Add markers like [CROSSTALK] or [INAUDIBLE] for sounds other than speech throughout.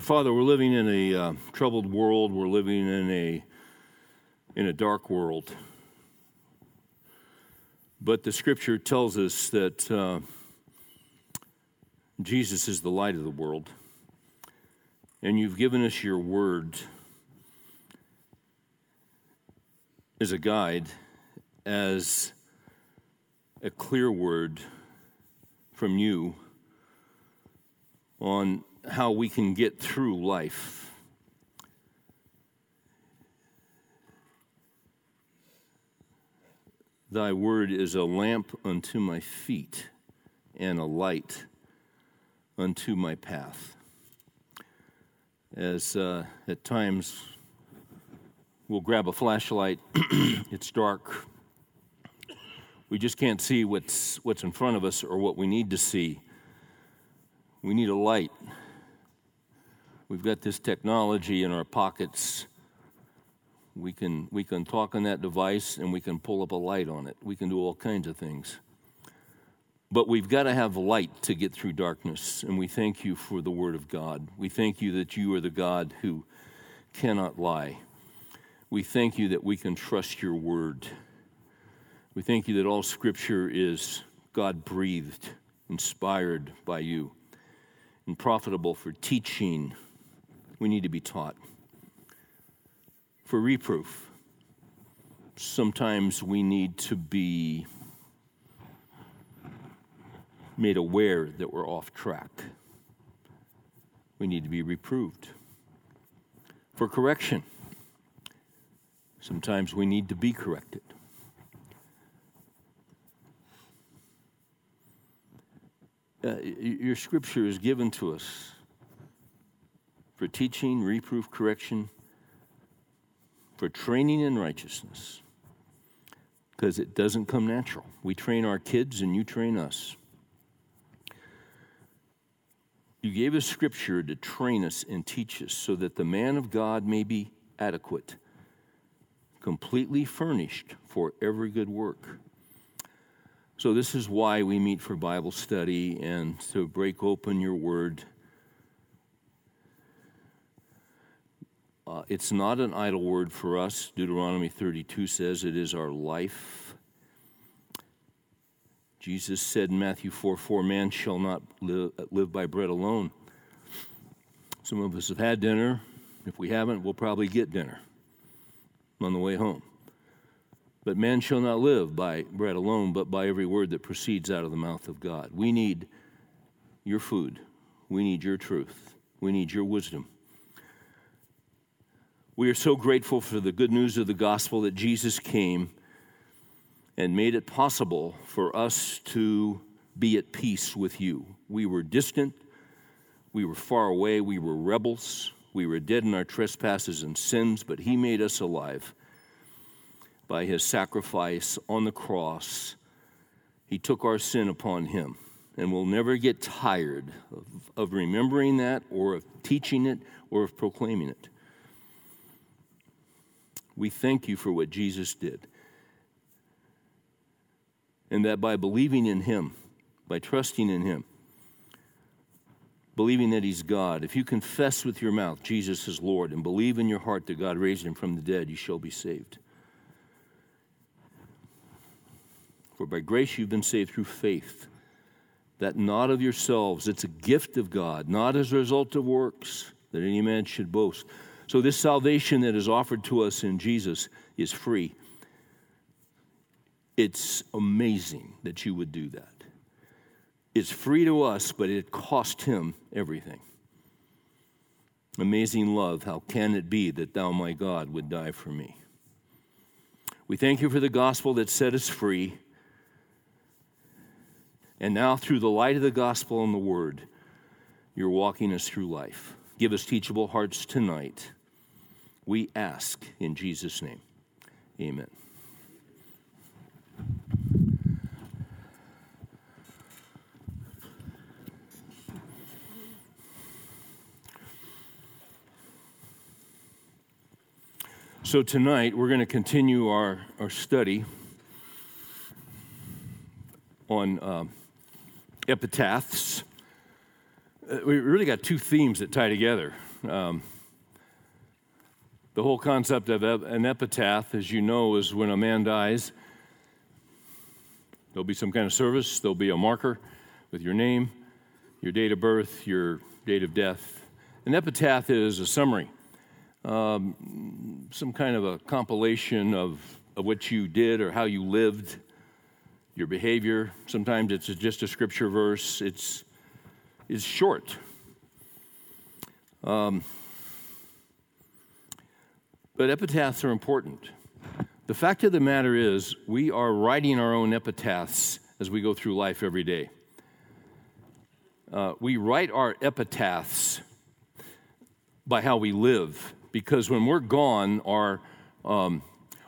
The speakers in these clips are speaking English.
Our Father, we're living in a uh, troubled world. We're living in a in a dark world. But the Scripture tells us that uh, Jesus is the light of the world, and you've given us your word as a guide, as a clear word from you on how we can get through life. Thy word is a lamp unto my feet and a light unto my path. As uh, at times we'll grab a flashlight, [CLEARS THROAT] it's dark, we just can't see what's, what's in front of us or what we need to see. We need a light. We've got this technology in our pockets. We can, we can talk on that device and we can pull up a light on it. We can do all kinds of things. But we've got to have light to get through darkness. And we thank you for the Word of God. We thank you that you are the God who cannot lie. We thank you that we can trust your Word. We thank you that all Scripture is God breathed, inspired by you, and profitable for teaching. We need to be taught. For reproof, sometimes we need to be made aware that we're off track. We need to be reproved. For correction, sometimes we need to be corrected. uh, your scripture is given to us for teaching, reproof, correction, for training in righteousness, because it doesn't come natural. We train our kids and you train us. You gave us scripture to train us and teach us so that the man of God may be adequate, completely furnished for every good work. So, this is why we meet for Bible study and to break open your word. Uh, it's not an idle word for us. Deuteronomy 32 says it is our life. Jesus said in Matthew 4 4, man shall not live, live by bread alone. Some of us have had dinner. If we haven't, we'll probably get dinner on the way home. But man shall not live by bread alone, but by every word that proceeds out of the mouth of God. We need your food. We need your truth. We need your wisdom. We are so grateful for the good news of the gospel that Jesus came and made it possible for us to be at peace with you. We were distant, we were far away, we were rebels, we were dead in our trespasses and sins, but He made us alive by his sacrifice on the cross. He took our sin upon him. And we'll never get tired of, of remembering that or of teaching it or of proclaiming it. We thank you for what Jesus did. And that by believing in him, by trusting in him, believing that he's God, if you confess with your mouth Jesus is Lord and believe in your heart that God raised him from the dead, you shall be saved. For by grace you've been saved through faith, that not of yourselves, it's a gift of God, not as a result of works, that any man should boast. So, this salvation that is offered to us in Jesus is free. It's amazing that you would do that. It's free to us, but it cost him everything. Amazing love, how can it be that thou, my God, would die for me? We thank you for the gospel that set us free. And now, through the light of the gospel and the word, you're walking us through life. Give us teachable hearts tonight. We ask in Jesus' name. Amen. So, tonight we're going to continue our, our study on. Um, epitaphs. we really got two themes that tie together. Um, the whole concept of an epitaph, as you know, is when a man dies, there'll be some kind of service, there'll be a marker with your name, your date of birth, your date of death. An epitaph is a summary, um, some kind of a compilation of, of what you did or how you lived, your behavior. Sometimes it's just a scripture verse, it's, it's short. Um, but epitaphs are important. The fact of the matter is, we are writing our own epitaphs as we go through life every day. Uh, we write our epitaphs by how we live, because when we're gone, our, um,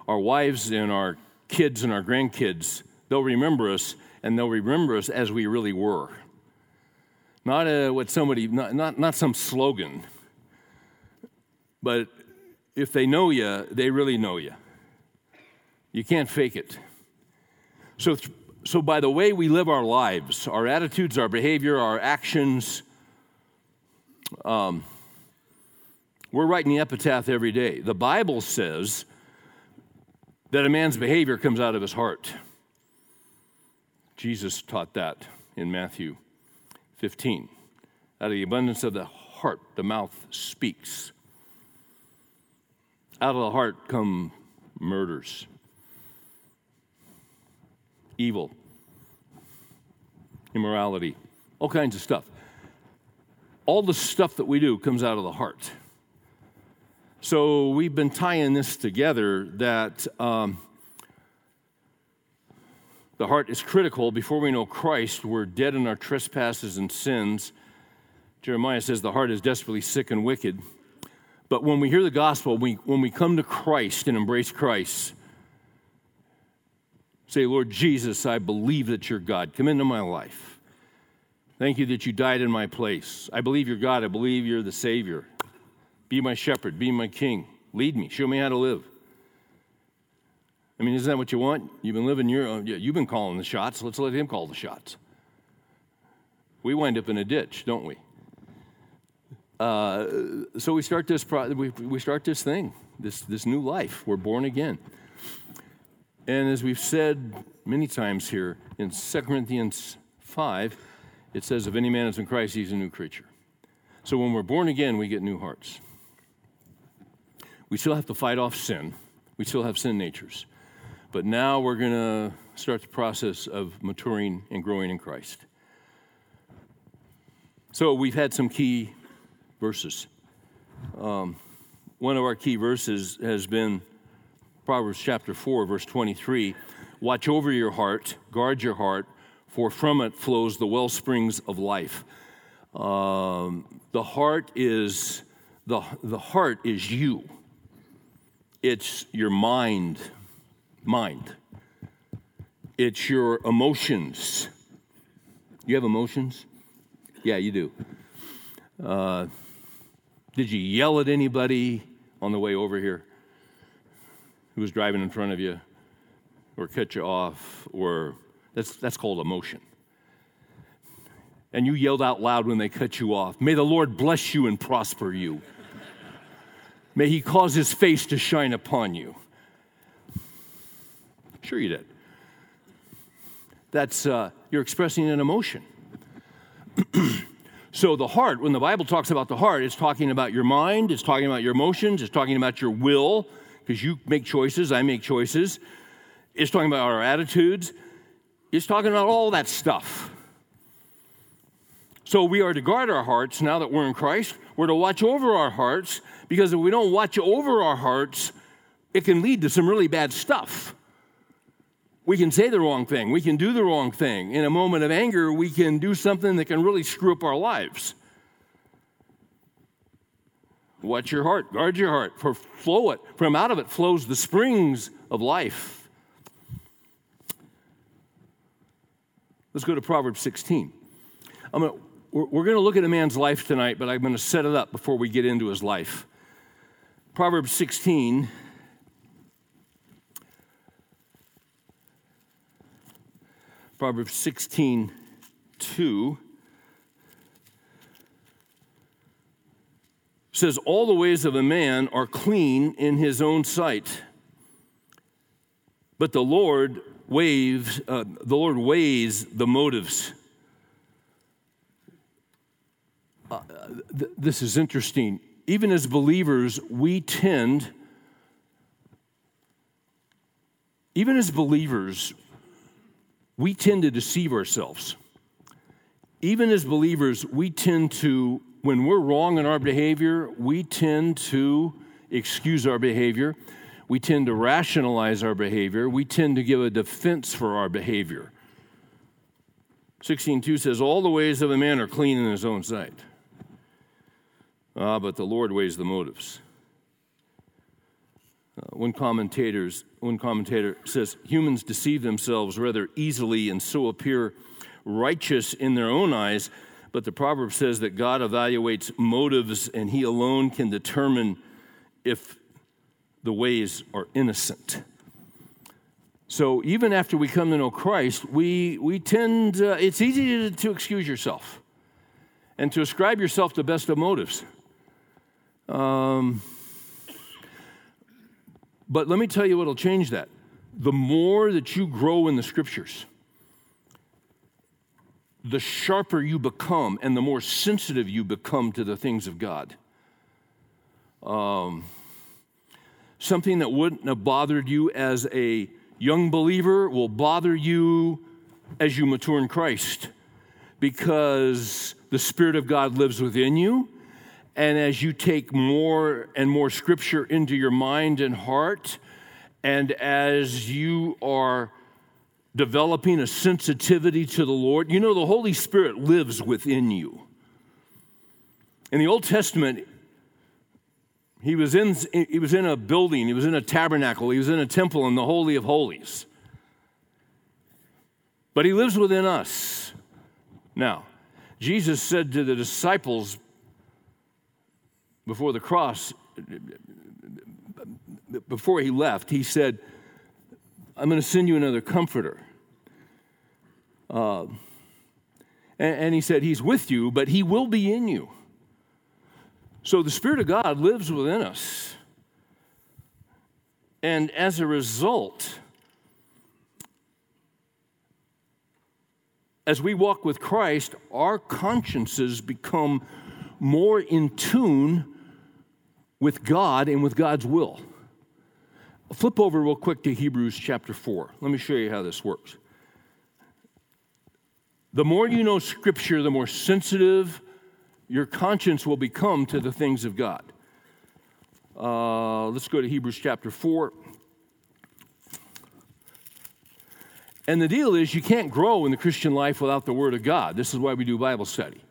our wives and our kids and our grandkids, they'll remember us, and they'll remember us as we really were. Not uh, what somebody, not, not, not some slogan, but if they know you, they really know you. You can't fake it. So, so by the way we live our lives, our attitudes, our behavior, our actions, um, we're writing the epitaph every day. The Bible says that a man's behavior comes out of his heart. Jesus taught that in Matthew 15. Out of the abundance of the heart, the mouth speaks. Out of the heart come murders, evil, immorality, all kinds of stuff. All the stuff that we do comes out of the heart. So we've been tying this together that um, the heart is critical. Before we know Christ, we're dead in our trespasses and sins. Jeremiah says the heart is desperately sick and wicked. But when we hear the gospel, we, when we come to Christ and embrace Christ, say, Lord Jesus, I believe that you're God. Come into my life. Thank you that you died in my place. I believe you're God. I believe you're the Savior. Be my shepherd. Be my king. Lead me. Show me how to live. I mean, isn't that what you want? You've been living your own, you've been calling the shots. Let's let him call the shots. We wind up in a ditch, don't we? Uh, so we start this pro- we, we start this thing, this this new life. We're born again. And as we've said many times here in 2 Corinthians 5, it says, If any man is in Christ, he's a new creature. So when we're born again, we get new hearts. We still have to fight off sin, we still have sin natures. But now we're going to start the process of maturing and growing in Christ. So we've had some key verses. Um, one of our key verses has been Proverbs chapter 4, verse 23. Watch over your heart, guard your heart, for from it flows the well springs of life. Um, the heart is the, the heart is you. It's your mind, mind. It's your emotions. You have emotions? Yeah, you do. Uh, did you yell at anybody on the way over here who was driving in front of you or cut you off or that's, that's called emotion. And you yelled out loud when they cut you off. May the Lord bless you and prosper you. May he cause his face to shine upon you. Sure, you did. That's, uh, you're expressing an emotion. [CLEARS THROAT] So, the heart, when the Bible talks about the heart, it's talking about your mind, it's talking about your emotions, it's talking about your will, because you make choices, I make choices. It's talking about our attitudes, it's talking about all that stuff. So, we are to guard our hearts now that we're in Christ. We're to watch over our hearts, because if we don't watch over our hearts, it can lead to some really bad stuff. We can say the wrong thing. We can do the wrong thing. In a moment of anger, we can do something that can really screw up our lives. Watch your heart, guard your heart, for flow it. From out of it flows the springs of life. Let's go to Proverbs 16. Gonna, we're, we're going to look at a man's life tonight, but I'm going to set it up before we get into his life. Proverbs 16 Proverbs 16, 2. says, All the ways of a man are clean in his own sight. But the Lord weighs, uh, the Lord weighs the motives. Uh, th- this is interesting. Even as believers, we tend, even as believers, we tend to deceive ourselves. Even as believers, we tend to, when we're wrong in our behavior, we tend to excuse our behavior. We tend to rationalize our behavior. We tend to give a defense for our behavior. 16.2 says, All the ways of a man are clean in his own sight. Ah, but the Lord weighs the motives. Uh, one, commentators, one commentator says, Humans deceive themselves rather easily and so appear righteous in their own eyes. But the proverb says that God evaluates motives and he alone can determine if the ways are innocent. So even after we come to know Christ, we, we tend, uh, it's easy to, to excuse yourself and to ascribe yourself the best of motives. Um, but let me tell you what will change that. The more that you grow in the scriptures, the sharper you become and the more sensitive you become to the things of God. Um, something that wouldn't have bothered you as a young believer will bother you as you mature in Christ because the Spirit of God lives within you. And as you take more and more scripture into your mind and heart, and as you are developing a sensitivity to the Lord, you know the Holy Spirit lives within you. In the Old Testament, he was in, he was in a building, he was in a tabernacle, he was in a temple in the Holy of Holies. But he lives within us. Now, Jesus said to the disciples before the cross, before he left, he said, I'm going to send you another comforter. Uh, and, and he said, He's with you, but he will be in you. So the Spirit of God lives within us. And as a result, as we walk with Christ, our consciences become more in tune with God and with God's will. Flip over real quick to Hebrews chapter 4. Let me show you how this works. The more you know Scripture, the more sensitive your conscience will become to the things of God. Uh, let's go to Hebrews chapter 4. And the deal is, you can't grow in the Christian life without the Word of God. This is why we do Bible study.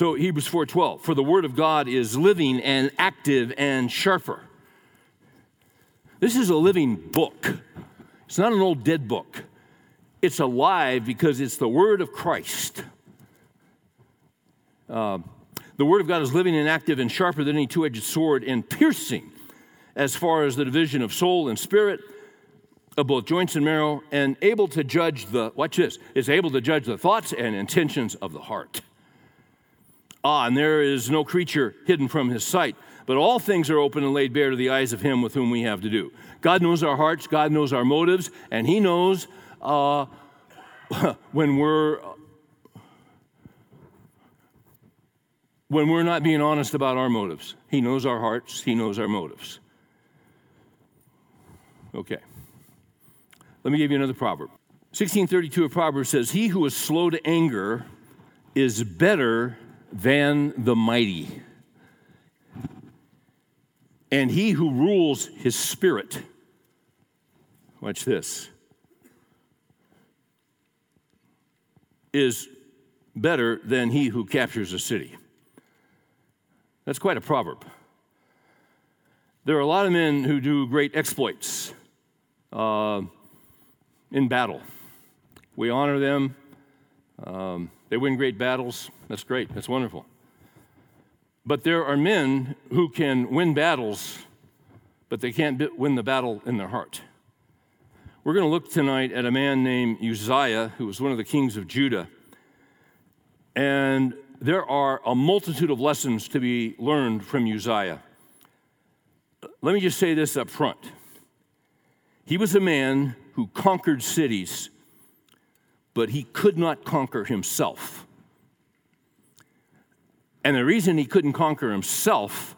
So Hebrews 4:12, for the word of God is living and active and sharper. This is a living book. It's not an old dead book. It's alive because it's the word of Christ. Uh, the word of God is living and active and sharper than any two edged sword and piercing as far as the division of soul and spirit, of both joints and marrow, and able to judge the, watch this, is able to judge the thoughts and intentions of the heart. Ah, and there is no creature hidden from his sight, but all things are open and laid bare to the eyes of him with whom we have to do. God knows our hearts, God knows our motives, and he knows uh, [LAUGHS] when we're when we're not being honest about our motives. He knows our hearts, He knows our motives. Okay. Let me give you another proverb. 1632 of Proverbs says, He who is slow to anger is better than the mighty. And he who rules his spirit, watch this, is better than he who captures a city. That's quite a proverb. There are a lot of men who do great exploits uh, in battle. We honor them. Um, they win great battles. That's great. That's wonderful. But there are men who can win battles, but they can't win the battle in their heart. We're going to look tonight at a man named Uzziah, who was one of the kings of Judah. And there are a multitude of lessons to be learned from Uzziah. Let me just say this up front. He was a man who conquered cities, but he could not conquer himself. And the reason he couldn't conquer himself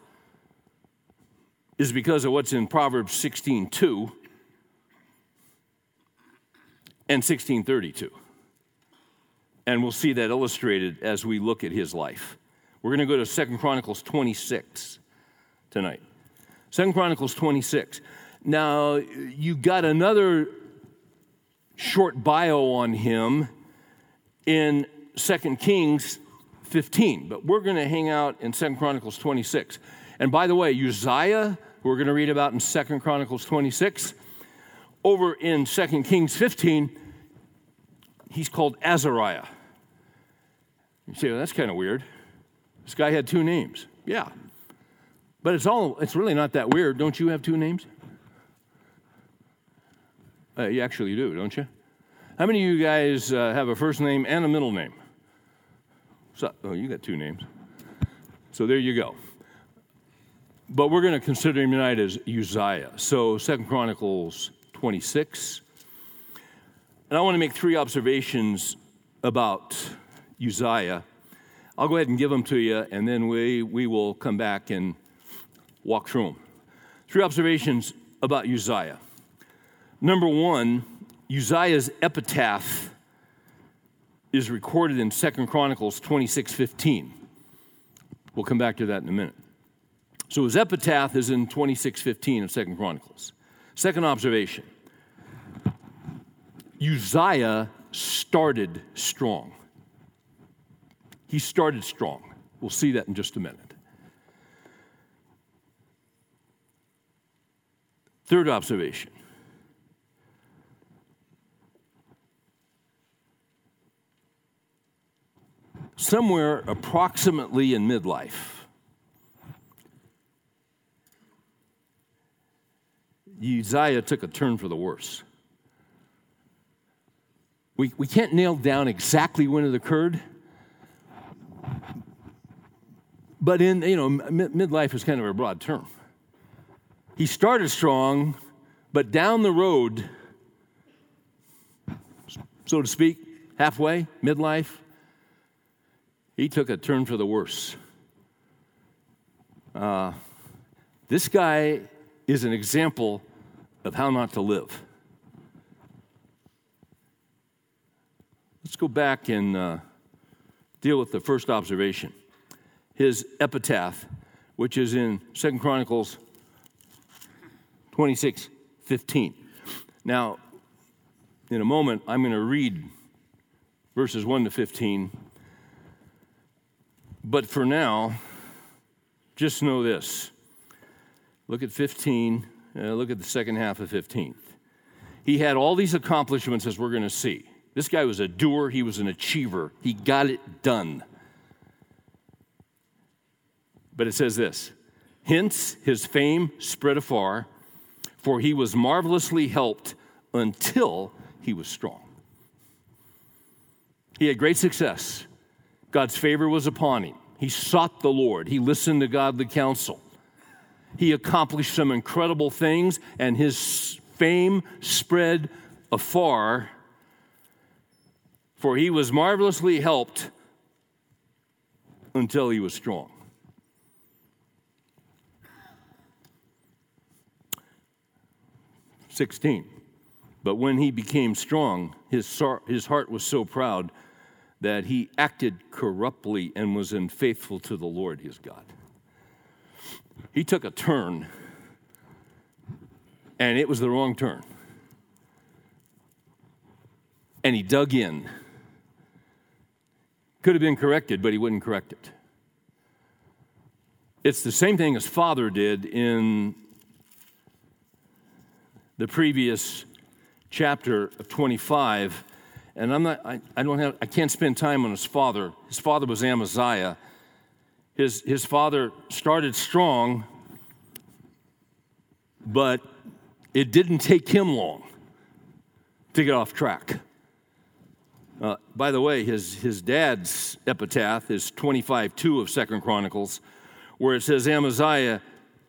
is because of what's in Proverbs 16:2 and 1632. And we'll see that illustrated as we look at his life. We're going to go to Second Chronicles 26 tonight. Second Chronicles 26. Now, you got another short bio on him in Second Kings 15, but we're going to hang out in Second Chronicles 26. And by the way, Uzziah, who we're going to read about in Second Chronicles 26, over in Second Kings 15, he's called Azariah. You say, well, that's kind of weird. This guy had two names. Yeah. But it's all it's really not that weird. Don't you have two names? Uh, you actually do, don't you? How many of you guys uh, have a first name and a middle name? So, oh, you got two names. So there you go. But we're going to consider him tonight as Uzziah. So Second Chronicles 26. And I want to make three observations about Uzziah. I'll go ahead and give them to you, and then we, we will come back and walk through them. Three observations about Uzziah. Number one, Uzziah's epitaph is recorded in Second Chronicles 26 15. We'll come back to that in a minute. So his epitaph is in 26 15 of Second Chronicles. Second observation Uzziah started strong. He started strong. We'll see that in just a minute. Third observation somewhere approximately in midlife, Uzziah took a turn for the worse. We, we can't nail down exactly when it occurred, but in, you know, midlife is kind of a broad term. He started strong, but down the road, so to speak, halfway, midlife, he took a turn for the worse. Uh, this guy is an example of how not to live. Let's go back and uh, deal with the first observation. His epitaph, which is in Second Chronicles 26 15. Now, in a moment, I'm going to read verses 1 to 15 but for now, just know this. Look at 15, uh, look at the second half of 15. He had all these accomplishments, as we're going to see. This guy was a doer, he was an achiever, he got it done. But it says this Hence, his fame spread afar, for he was marvelously helped until he was strong. He had great success God's favor was upon him. He sought the Lord, he listened to godly counsel. He accomplished some incredible things, and his fame spread afar, for he was marvelously helped until he was strong. Sixteen. But when he became strong, his, his heart was so proud that he acted corruptly and was unfaithful to the Lord his God. He took a turn, and it was the wrong turn. And he dug in. Could have been corrected, but he wouldn't correct it. It's the same thing his father did in the previous chapter of 25 and I'm not, I, I, don't have, I can't spend time on his father. His father was Amaziah. His, his father started strong, but it didn't take him long to get off track. Uh, by the way, his, his dad's epitaph is 25 2 of Second Chronicles, where it says, Amaziah,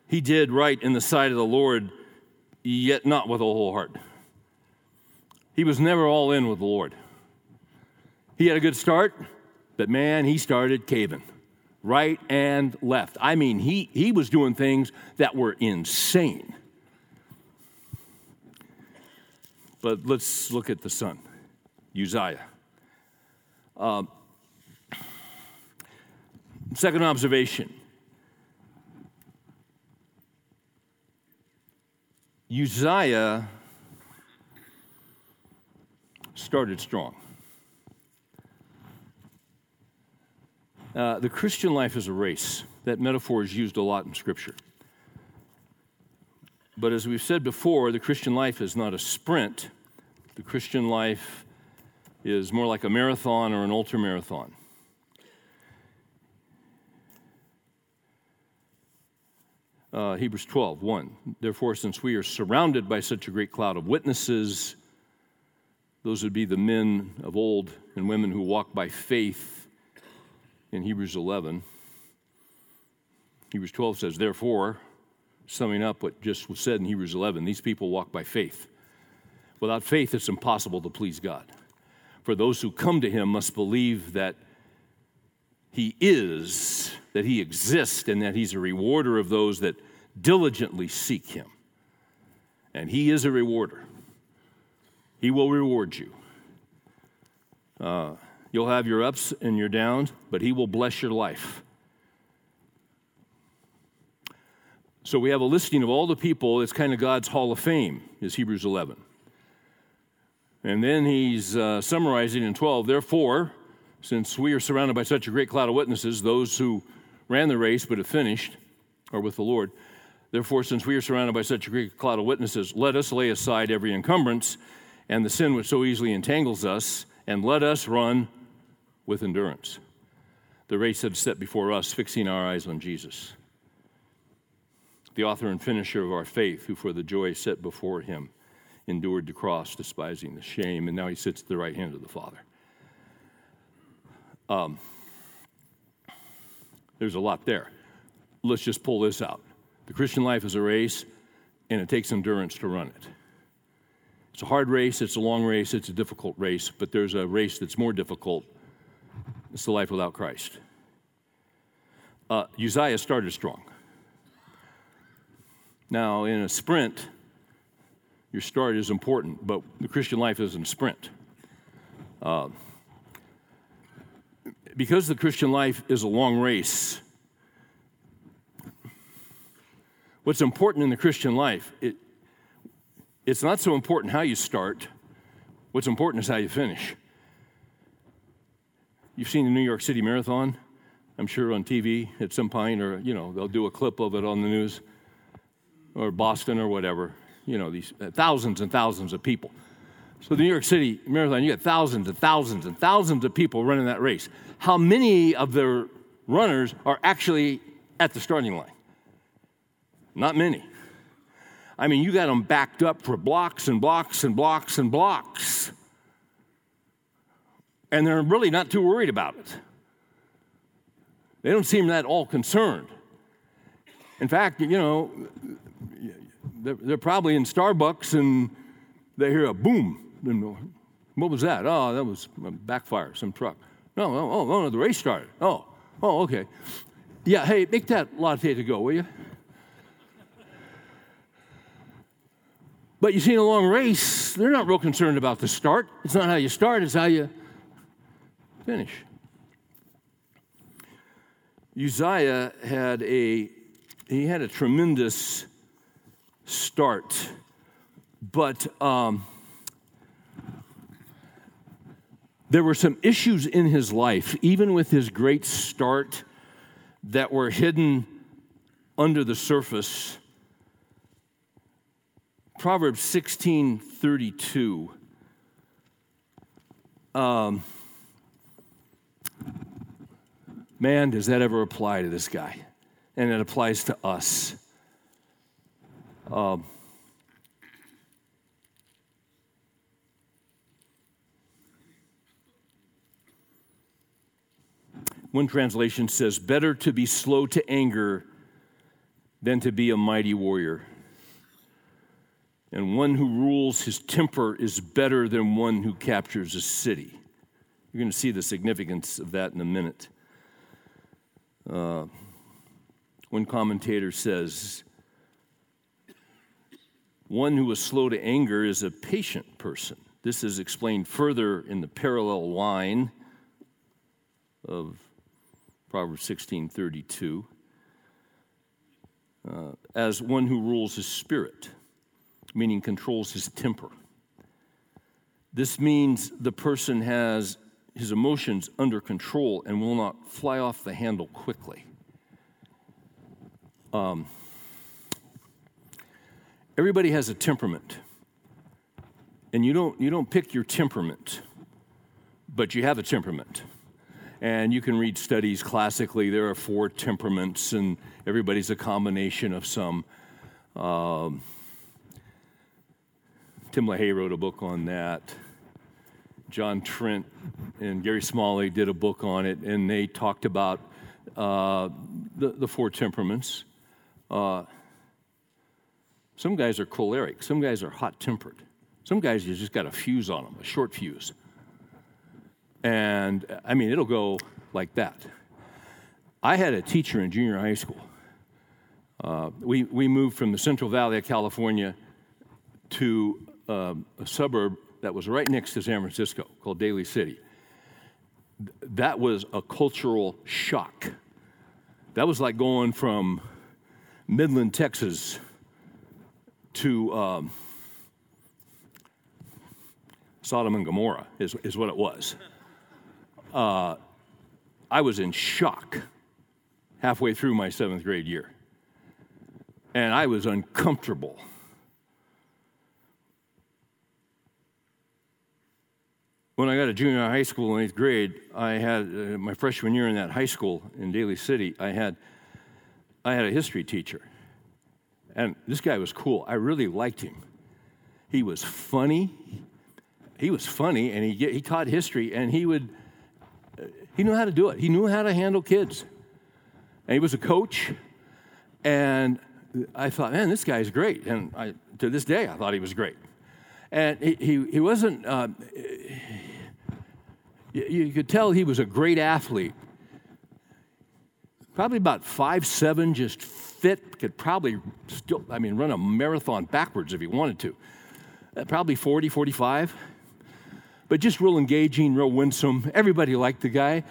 he did right in the sight of the Lord, yet not with a whole heart. He was never all in with the Lord. He had a good start, but man, he started caving right and left. I mean, he, he was doing things that were insane. But let's look at the son, Uzziah. Um, second observation Uzziah started strong. Uh, the Christian life is a race. That metaphor is used a lot in Scripture. But as we've said before, the Christian life is not a sprint. The Christian life is more like a marathon or an ultra marathon. Uh, Hebrews 12, 1. Therefore, since we are surrounded by such a great cloud of witnesses, those would be the men of old and women who walk by faith in Hebrews 11. Hebrews 12 says, Therefore, summing up what just was said in Hebrews 11, these people walk by faith. Without faith, it's impossible to please God. For those who come to him must believe that he is, that he exists, and that he's a rewarder of those that diligently seek him. And he is a rewarder. He will reward you. Uh, you'll have your ups and your downs, but he will bless your life. So we have a listing of all the people. It's kind of God's Hall of Fame, is Hebrews 11. And then he's uh, summarizing in 12, therefore, since we are surrounded by such a great cloud of witnesses, those who ran the race but have finished are with the Lord. Therefore, since we are surrounded by such a great cloud of witnesses, let us lay aside every encumbrance and the sin which so easily entangles us, and let us run with endurance. The race that is set before us, fixing our eyes on Jesus, the author and finisher of our faith, who for the joy set before him endured the cross, despising the shame, and now he sits at the right hand of the Father. Um, there's a lot there. Let's just pull this out. The Christian life is a race, and it takes endurance to run it. It's a hard race, it's a long race, it's a difficult race, but there's a race that's more difficult. It's the life without Christ. Uh, Uzziah started strong. Now, in a sprint, your start is important, but the Christian life isn't a sprint. Uh, because the Christian life is a long race, what's important in the Christian life, it, it's not so important how you start, what's important is how you finish. You've seen the New York City Marathon, I'm sure on TV at some point, or, you know, they'll do a clip of it on the news, or Boston or whatever you know, these uh, thousands and thousands of people. So the New York City Marathon, you get thousands and thousands and thousands of people running that race. How many of the runners are actually at the starting line? Not many. I mean, you got them backed up for blocks and blocks and blocks and blocks. And they're really not too worried about it. They don't seem that all concerned. In fact, you know, they're, probably in Starbucks and they hear a boom. What was that? Oh, that was a backfire, some truck. No, oh, oh, oh, no, the race started. Oh, oh, okay. Yeah, hey, make that latte to go, will you? But you see, in a long race, they're not real concerned about the start. It's not how you start, it's how you finish. Uzziah had a he had a tremendous start. But um, there were some issues in his life, even with his great start, that were hidden under the surface. Proverbs 16 32. Um, man, does that ever apply to this guy? And it applies to us. Um, one translation says, Better to be slow to anger than to be a mighty warrior. And one who rules his temper is better than one who captures a city. You're going to see the significance of that in a minute. Uh, one commentator says, one who is slow to anger is a patient person. This is explained further in the parallel line of Proverbs 16:32 uh, as one who rules his spirit, meaning controls his temper. This means the person has his emotions under control and will not fly off the handle quickly. Um, everybody has a temperament. And you don't, you don't pick your temperament, but you have a temperament. And you can read studies classically, there are four temperaments, and everybody's a combination of some. Um, Tim LaHaye wrote a book on that. John Trent and Gary Smalley did a book on it, and they talked about uh, the, the four temperaments. Uh, some guys are choleric, some guys are hot tempered, some guys you just got a fuse on them, a short fuse. And I mean, it'll go like that. I had a teacher in junior high school. Uh, we, we moved from the Central Valley of California to uh, a suburb that was right next to San Francisco called Daly City. That was a cultural shock. That was like going from Midland, Texas to um, Sodom and Gomorrah, is, is what it was. Uh, I was in shock halfway through my seventh grade year. And I was uncomfortable. When I got to junior high school in eighth grade, I had uh, my freshman year in that high school in Daly City. I had I had a history teacher, and this guy was cool. I really liked him. He was funny. He was funny, and he, he taught history, and he would, he knew how to do it. He knew how to handle kids. And he was a coach, and I thought, man, this guy's great. And I, to this day, I thought he was great. And he, he, he wasn't, uh, you, could tell he was a great athlete. Probably about five seven, just fit, could probably still, I mean, run a marathon backwards if he wanted to. Uh, probably 40, 45. But just real engaging, real winsome. Everybody liked the guy.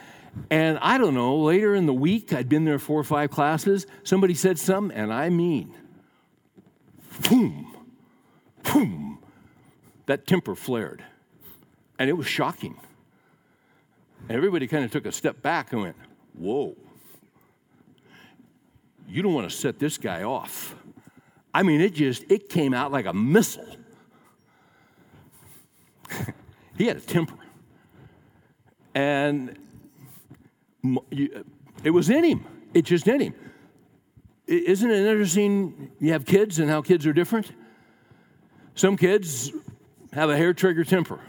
And I don't know, later in the week, I'd been there four or five classes, somebody said something, and I mean, boom, boom, that temper flared. And it was shocking. Everybody kind of took a step back and went, whoa you don't want to set this guy off. I mean, it just, it came out like a missile. [LAUGHS] he had a temper. And it was in him. It just in him. Isn't it interesting? You have kids and how kids are different. Some kids have a hair trigger temper.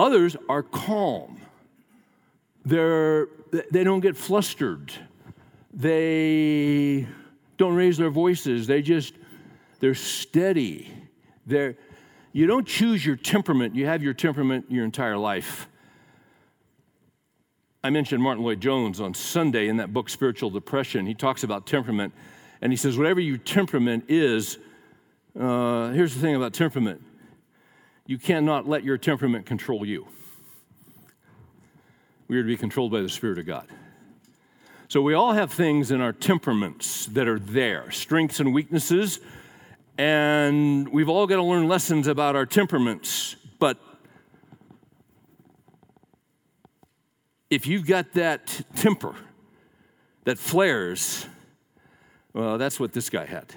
Others are calm. They're, they don't get flustered they don't raise their voices. They just, they're steady. They're, you don't choose your temperament, you have your temperament your entire life. I mentioned Martyn Lloyd-Jones on Sunday in that book, Spiritual Depression. He talks about temperament, and he says, whatever your temperament is, uh, here's the thing about temperament you cannot let your temperament control you. We are to be controlled by the Spirit of God. So we all have things in our temperaments that are there, strengths and weaknesses, and we've all got to learn lessons about our temperaments. But if you've got that temper that flares, well, that's what this guy had.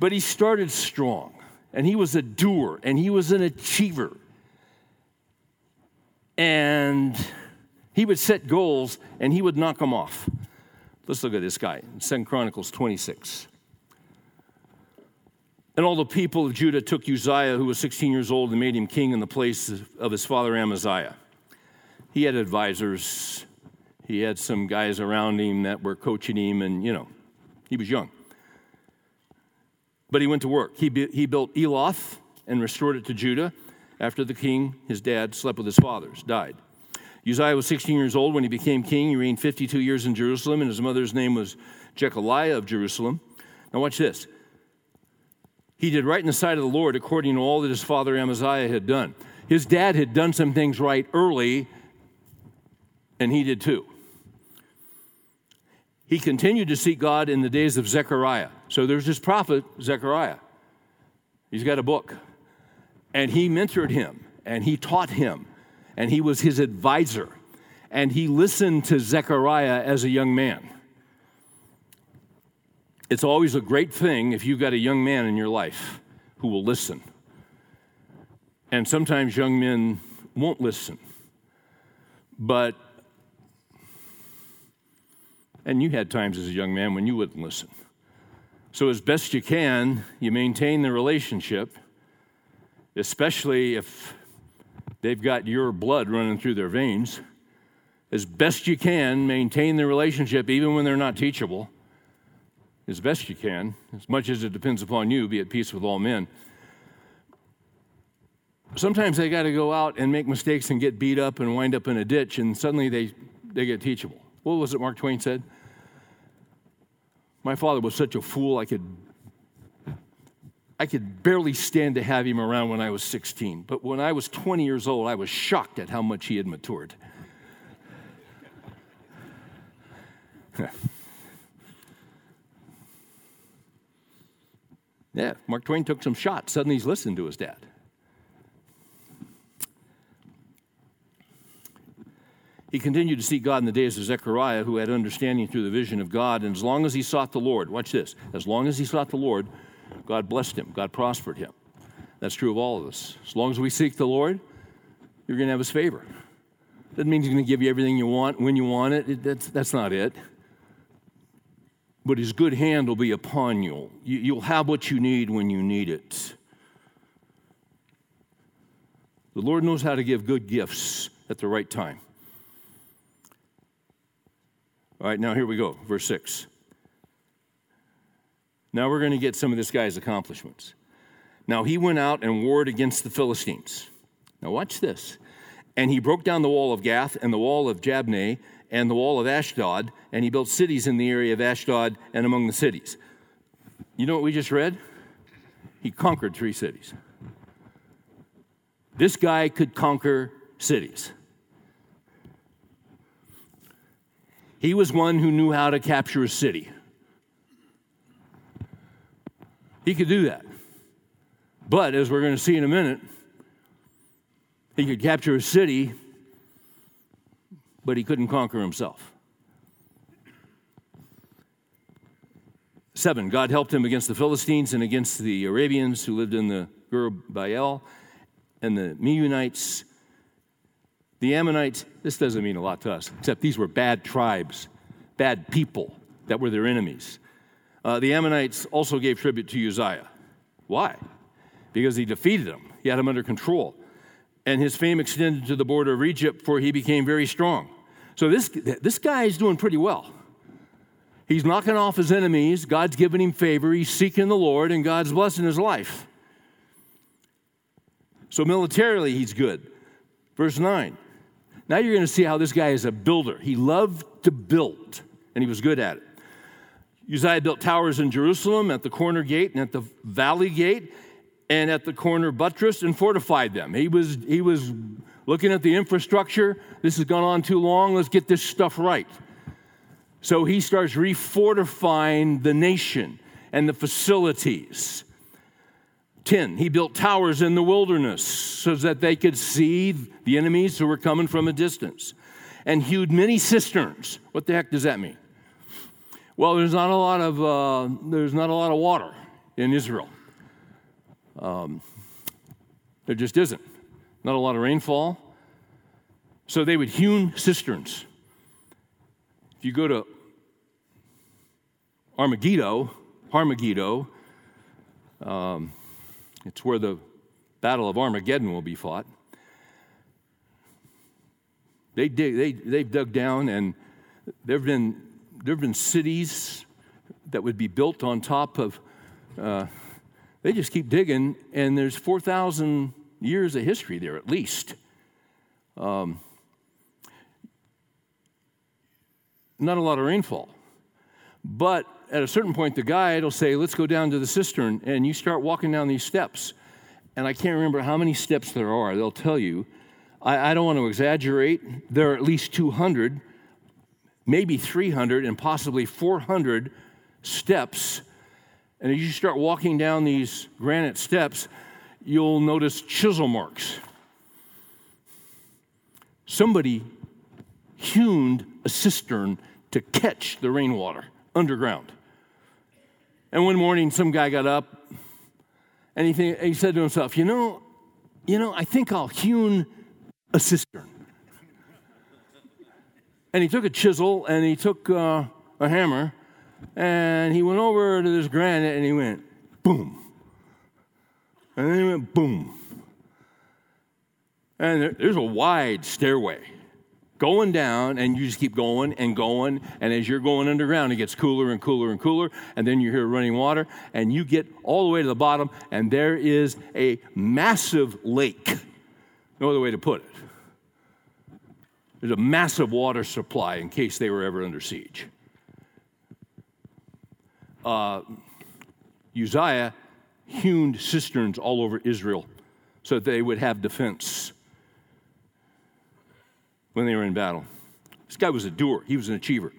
But he started strong, and he was a doer, and he was an achiever. And he would set goals and he would knock them off. Let's look at this guy, Second Chronicles 26. And all the people of Judah took Uzziah, who was 16 years old, and made him king in the place of his father Amaziah. he had advisors. He had some guys around him that were coaching him, and you know, he was young. But he went to work. He, he built Eloth and restored it to Judah after the king, his dad, slept with his fathers, died. Uzziah was 16 years old when he became king. He reigned 52 years in Jerusalem, and his mother's name was Jechiliah of Jerusalem. Now, watch this. He did right in the sight of the Lord according to all that his father Amaziah had done. His dad had done some things right early, and he did too. He continued to seek God in the days of Zechariah. So there's this prophet, Zechariah. He's got a book. And he mentored him, and he taught him, and he was his advisor. And he listened to Zechariah as a young man. It's always a great thing if you've got a young man in your life who will listen. And sometimes young men won't listen. But, and you had times as a young man when you wouldn't listen. So, as best you can, you maintain the relationship, especially if they've got your blood running through their veins. As best you can, maintain the relationship even when they're not teachable as best you can, as much as it depends upon you, be at peace with all men. Sometimes they got to go out and make mistakes and get beat up and wind up in a ditch, and suddenly they, they get teachable. What was it Mark Twain said? My father was such a fool, I could, I could barely stand to have him around when I was 16. But when I was 20 years old, I was shocked at how much he had matured. [LAUGHS] Yeah, Mark Twain took some shots. Suddenly he's listening to his dad. He continued to seek God in the days of Zechariah, who had understanding through the vision of God. And as long as he sought the Lord, watch this, as long as he sought the Lord, God blessed him, God prospered him. That's true of all of us. As long as we seek the Lord, you're going to have his favor. Doesn't mean he's going to give you everything you want when you want it. That's, that's not it but his good hand will be upon you. You'll have what you need when you need it. The Lord knows how to give good gifts at the right time. All right, now here we go, verse 6. Now we're going to get some of this guy's accomplishments. Now he went out and warred against the Philistines. Now watch this. And he broke down the wall of Gath and the wall of Jabneh and the wall of Ashdod, and he built cities in the area of Ashdod and among the cities. You know what we just read? He conquered three cities. This guy could conquer cities. He was one who knew how to capture a city. He could do that. But as we're going to see in a minute, he could capture a city but he couldn't conquer himself. Seven, God helped him against the Philistines and against the Arabians who lived in the Gur Baal and the Meunites. The Ammonites, this doesn't mean a lot to us, except these were bad tribes, bad people that were their enemies. Uh, the Ammonites also gave tribute to Uzziah. Why? Because he defeated them, he had them under control. And his fame extended to the border of Egypt, for he became very strong. So this, this guy is doing pretty well. He's knocking off his enemies. God's giving him favor. He's seeking the Lord, and God's blessing his life. So militarily, he's good. Verse 9. Now you're going to see how this guy is a builder. He loved to build, and he was good at it. Uzziah built towers in Jerusalem at the corner gate and at the valley gate and at the corner buttress and fortified them. He was, he was looking at the infrastructure. This has gone on too long. Let's get this stuff right. So he starts refortifying the nation and the facilities. 10. He built towers in the wilderness so that they could see the enemies who were coming from a distance and hewed many cisterns. What the heck does that mean? Well, there's not a lot of, uh, there's not a lot of water in Israel. Um, there just isn't not a lot of rainfall. So they would hewn cisterns. If you go to Armageddon, Armageddon, um, it's where the Battle of Armageddon will be fought. They dig, they, they've dug down, and there have been, there have been cities that would be built on top of, uh, they just keep digging, and there's 4,000 years of history there at least. Um, not a lot of rainfall. But at a certain point, the guide will say, Let's go down to the cistern. And you start walking down these steps. And I can't remember how many steps there are. They'll tell you. I, I don't want to exaggerate. There are at least 200, maybe 300, and possibly 400 steps. And as you start walking down these granite steps, you'll notice chisel marks. Somebody hewn a cistern to catch the rainwater underground. And one morning, some guy got up and he, he said to himself, You know, you know, I think I'll hewn a cistern. and he took a chisel and he took uh, a hammer and he went over to this granite and he went boom. And then he went boom. And there, there's a wide stairway going down, and you just keep going and going. And as you're going underground, it gets cooler and cooler and cooler. And then you hear running water, and you get all the way to the bottom, and there is a massive lake. No other way to put it. There's a massive water supply in case they were ever under siege. Uh, Uzziah hewn cisterns all over Israel so that they would have defense when they were in battle. This guy was a doer, he was an achiever.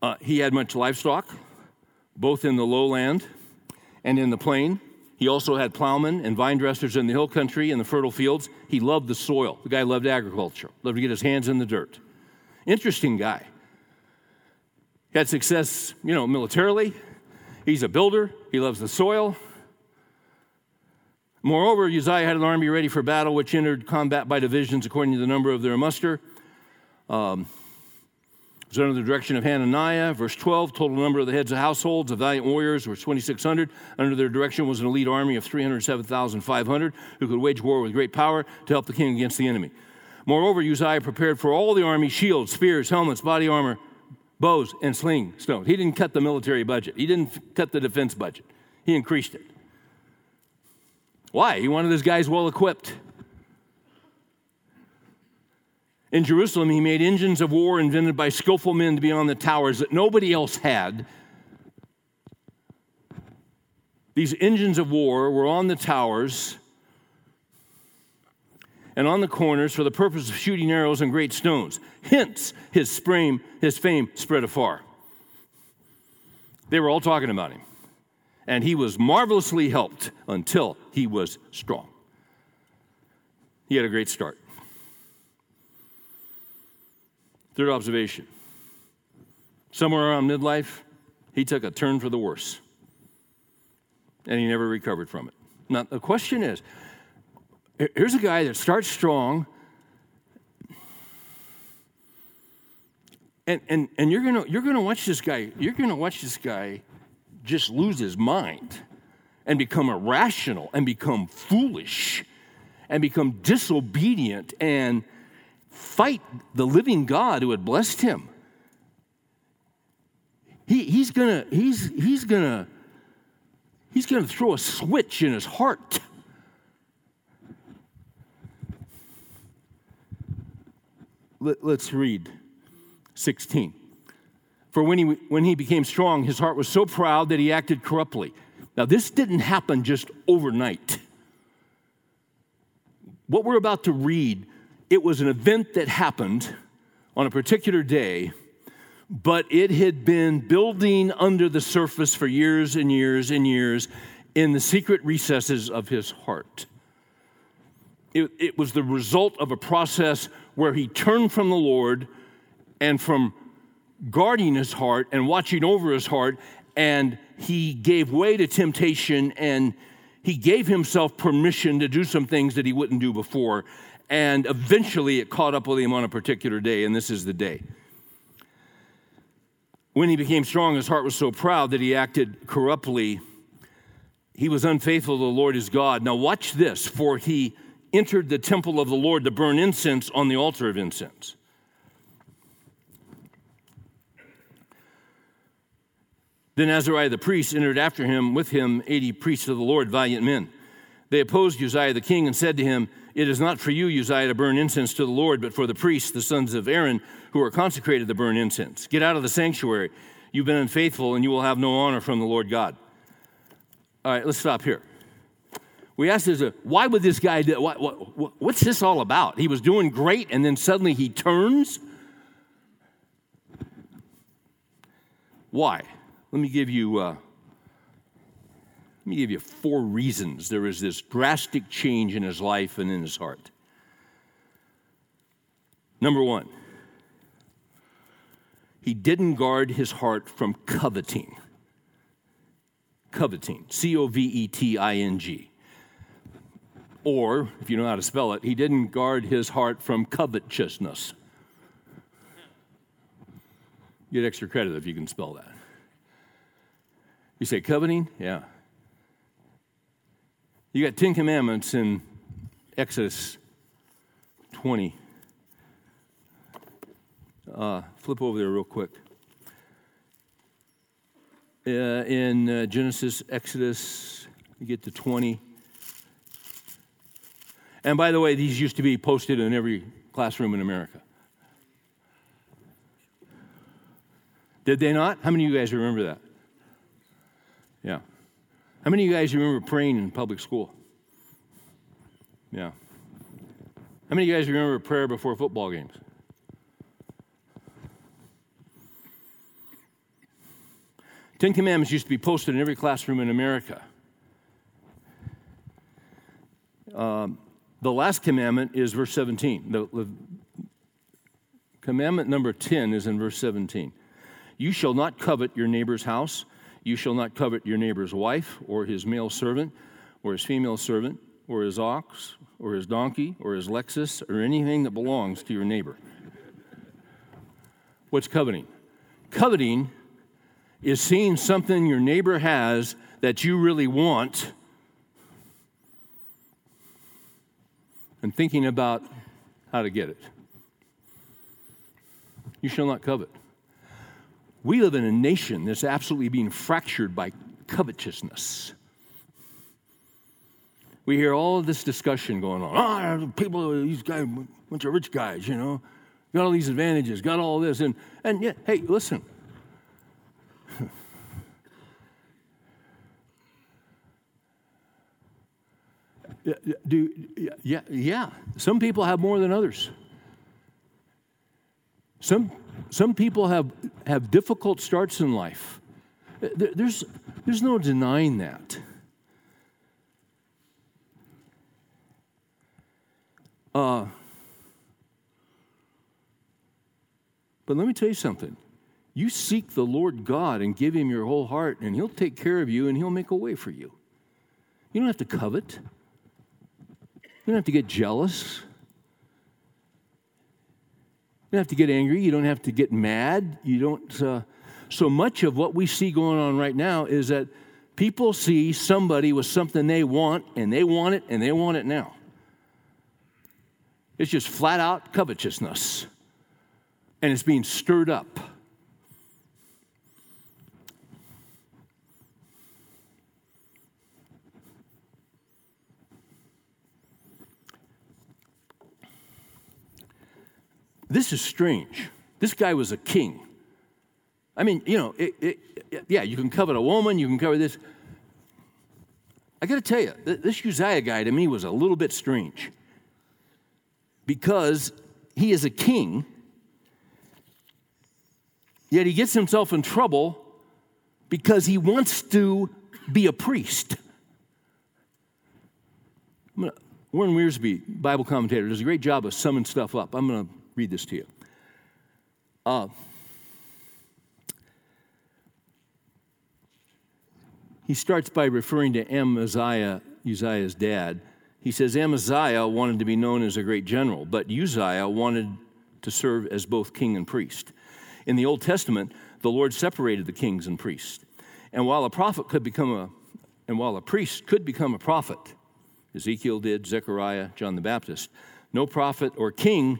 Uh, he had much livestock, both in the lowland and in the plain. He also had plowmen and vine dressers in the hill country and the fertile fields. He loved the soil. The guy loved agriculture, loved to get his hands in the dirt. Interesting guy. He had success, you know, militarily. He's a builder. He loves the soil. Moreover, Uzziah had an army ready for battle, which entered combat by divisions according to the number of their muster. Um, it was under the direction of Hananiah. Verse 12, total number of the heads of households of valiant warriors was 2,600. Under their direction was an elite army of 307,500 who could wage war with great power to help the king against the enemy. Moreover, Uzziah prepared for all the army shields, spears, helmets, body armor, bows, and sling stones. He didn't cut the military budget, he didn't cut the defense budget, he increased it. Why? He wanted his guys well equipped. In Jerusalem, he made engines of war invented by skillful men to be on the towers that nobody else had. These engines of war were on the towers and on the corners for the purpose of shooting arrows and great stones. Hence, his fame, his fame spread afar. They were all talking about him and he was marvelously helped until he was strong. He had a great start. Third observation somewhere around midlife, he took a turn for the worse, and he never recovered from it. Now, the question is here's a guy that starts strong. And, and, and you're gonna you're gonna watch this guy you're gonna watch this guy just lose his mind and become irrational and become foolish and become disobedient and fight the living God who had blessed him. He, he's gonna, he's, he's gonna, he's gonna throw a switch in his heart. Let, let's read 16. For when he, when he became strong, his heart was so proud that he acted corruptly. Now, this didn't happen just overnight. What we're about to read, it was an event that happened on a particular day, but it had been building under the surface for years and years and years in the secret recesses of his heart. It, it was the result of a process where he turned from the Lord and from guarding his heart and watching over his heart, and he gave way to temptation and he gave himself permission to do some things that he wouldn't do before. And eventually it caught up with him on a particular day, and this is the day. When he became strong, his heart was so proud that he acted corruptly. He was unfaithful to the Lord his God. Now, watch this, for he entered the temple of the Lord to burn incense on the altar of incense. Then Azariah the priest entered after him, with him 80 priests of the Lord, valiant men. They opposed Uzziah the king and said to him, It is not for you, Uzziah, to burn incense to the Lord, but for the priests, the sons of Aaron, who are consecrated to burn incense. Get out of the sanctuary. You've been unfaithful, and you will have no honor from the Lord God. All right, let's stop here. We asked this, uh, why would this guy do, what, what, what's this all about? He was doing great, and then suddenly he turns? Why? Let me give you. Uh, let me give you four reasons there was this drastic change in his life and in his heart. Number one, he didn't guard his heart from coveting. Coveting, C O V E T I N G. Or, if you know how to spell it, he didn't guard his heart from covetousness. Get extra credit if you can spell that. You say coveting? Yeah. You got 10 commandments in Exodus 20. Uh, flip over there real quick. Uh, in uh, Genesis, Exodus, you get to 20. And by the way, these used to be posted in every classroom in America. Did they not? How many of you guys remember that? Yeah. How many of you guys remember praying in public school? Yeah. How many of you guys remember prayer before football games? Ten Commandments used to be posted in every classroom in America. Um, the last commandment is verse 17. The, the commandment number 10 is in verse 17. You shall not covet your neighbor's house you shall not covet your neighbor's wife, or his male servant, or his female servant, or his ox, or his donkey, or his Lexus, or anything that belongs to your neighbor. What's coveting? Coveting is seeing something your neighbor has that you really want and thinking about how to get it. You shall not covet. We live in a nation that's absolutely being fractured by covetousness. We hear all this discussion going on. Oh, people, these guys, bunch of rich guys, you know, got all these advantages, got all this, and and yeah, hey, listen. [LAUGHS] Do yeah, yeah. Some people have more than others. Some some people have, have difficult starts in life. There's, there's no denying that. Uh, but let me tell you something. You seek the Lord God and give Him your whole heart, and He'll take care of you and He'll make a way for you. You don't have to covet, you don't have to get jealous. You don't have to get angry. You don't have to get mad. You don't. Uh, so much of what we see going on right now is that people see somebody with something they want, and they want it, and they want it now. It's just flat out covetousness, and it's being stirred up. This is strange. This guy was a king. I mean, you know, it, it, yeah, you can covet a woman, you can cover this. I got to tell you, this Uzziah guy to me was a little bit strange because he is a king, yet he gets himself in trouble because he wants to be a priest. Warren Wiersbe, Bible commentator, does a great job of summing stuff up. I'm going to read this to you. Uh, he starts by referring to Amaziah, Uzziah's dad. He says Amaziah wanted to be known as a great general, but Uzziah wanted to serve as both king and priest. In the Old Testament, the Lord separated the kings and priests. And while a prophet could become a and while a priest could become a prophet, Ezekiel did, Zechariah, John the Baptist. No prophet or king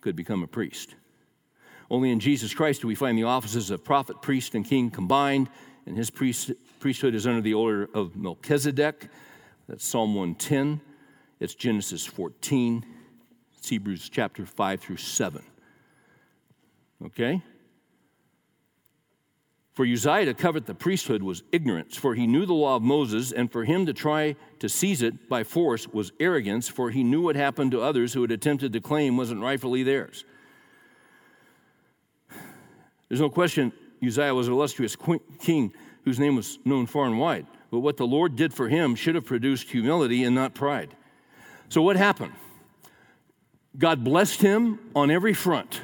could become a priest. Only in Jesus Christ do we find the offices of prophet, priest, and king combined, and his priest, priesthood is under the order of Melchizedek. That's Psalm 110. It's Genesis 14. It's Hebrews chapter 5 through 7. Okay? For Uzziah to covet the priesthood was ignorance, for he knew the law of Moses, and for him to try to seize it by force was arrogance, for he knew what happened to others who had attempted to claim wasn't rightfully theirs. There's no question Uzziah was an illustrious king whose name was known far and wide, but what the Lord did for him should have produced humility and not pride. So, what happened? God blessed him on every front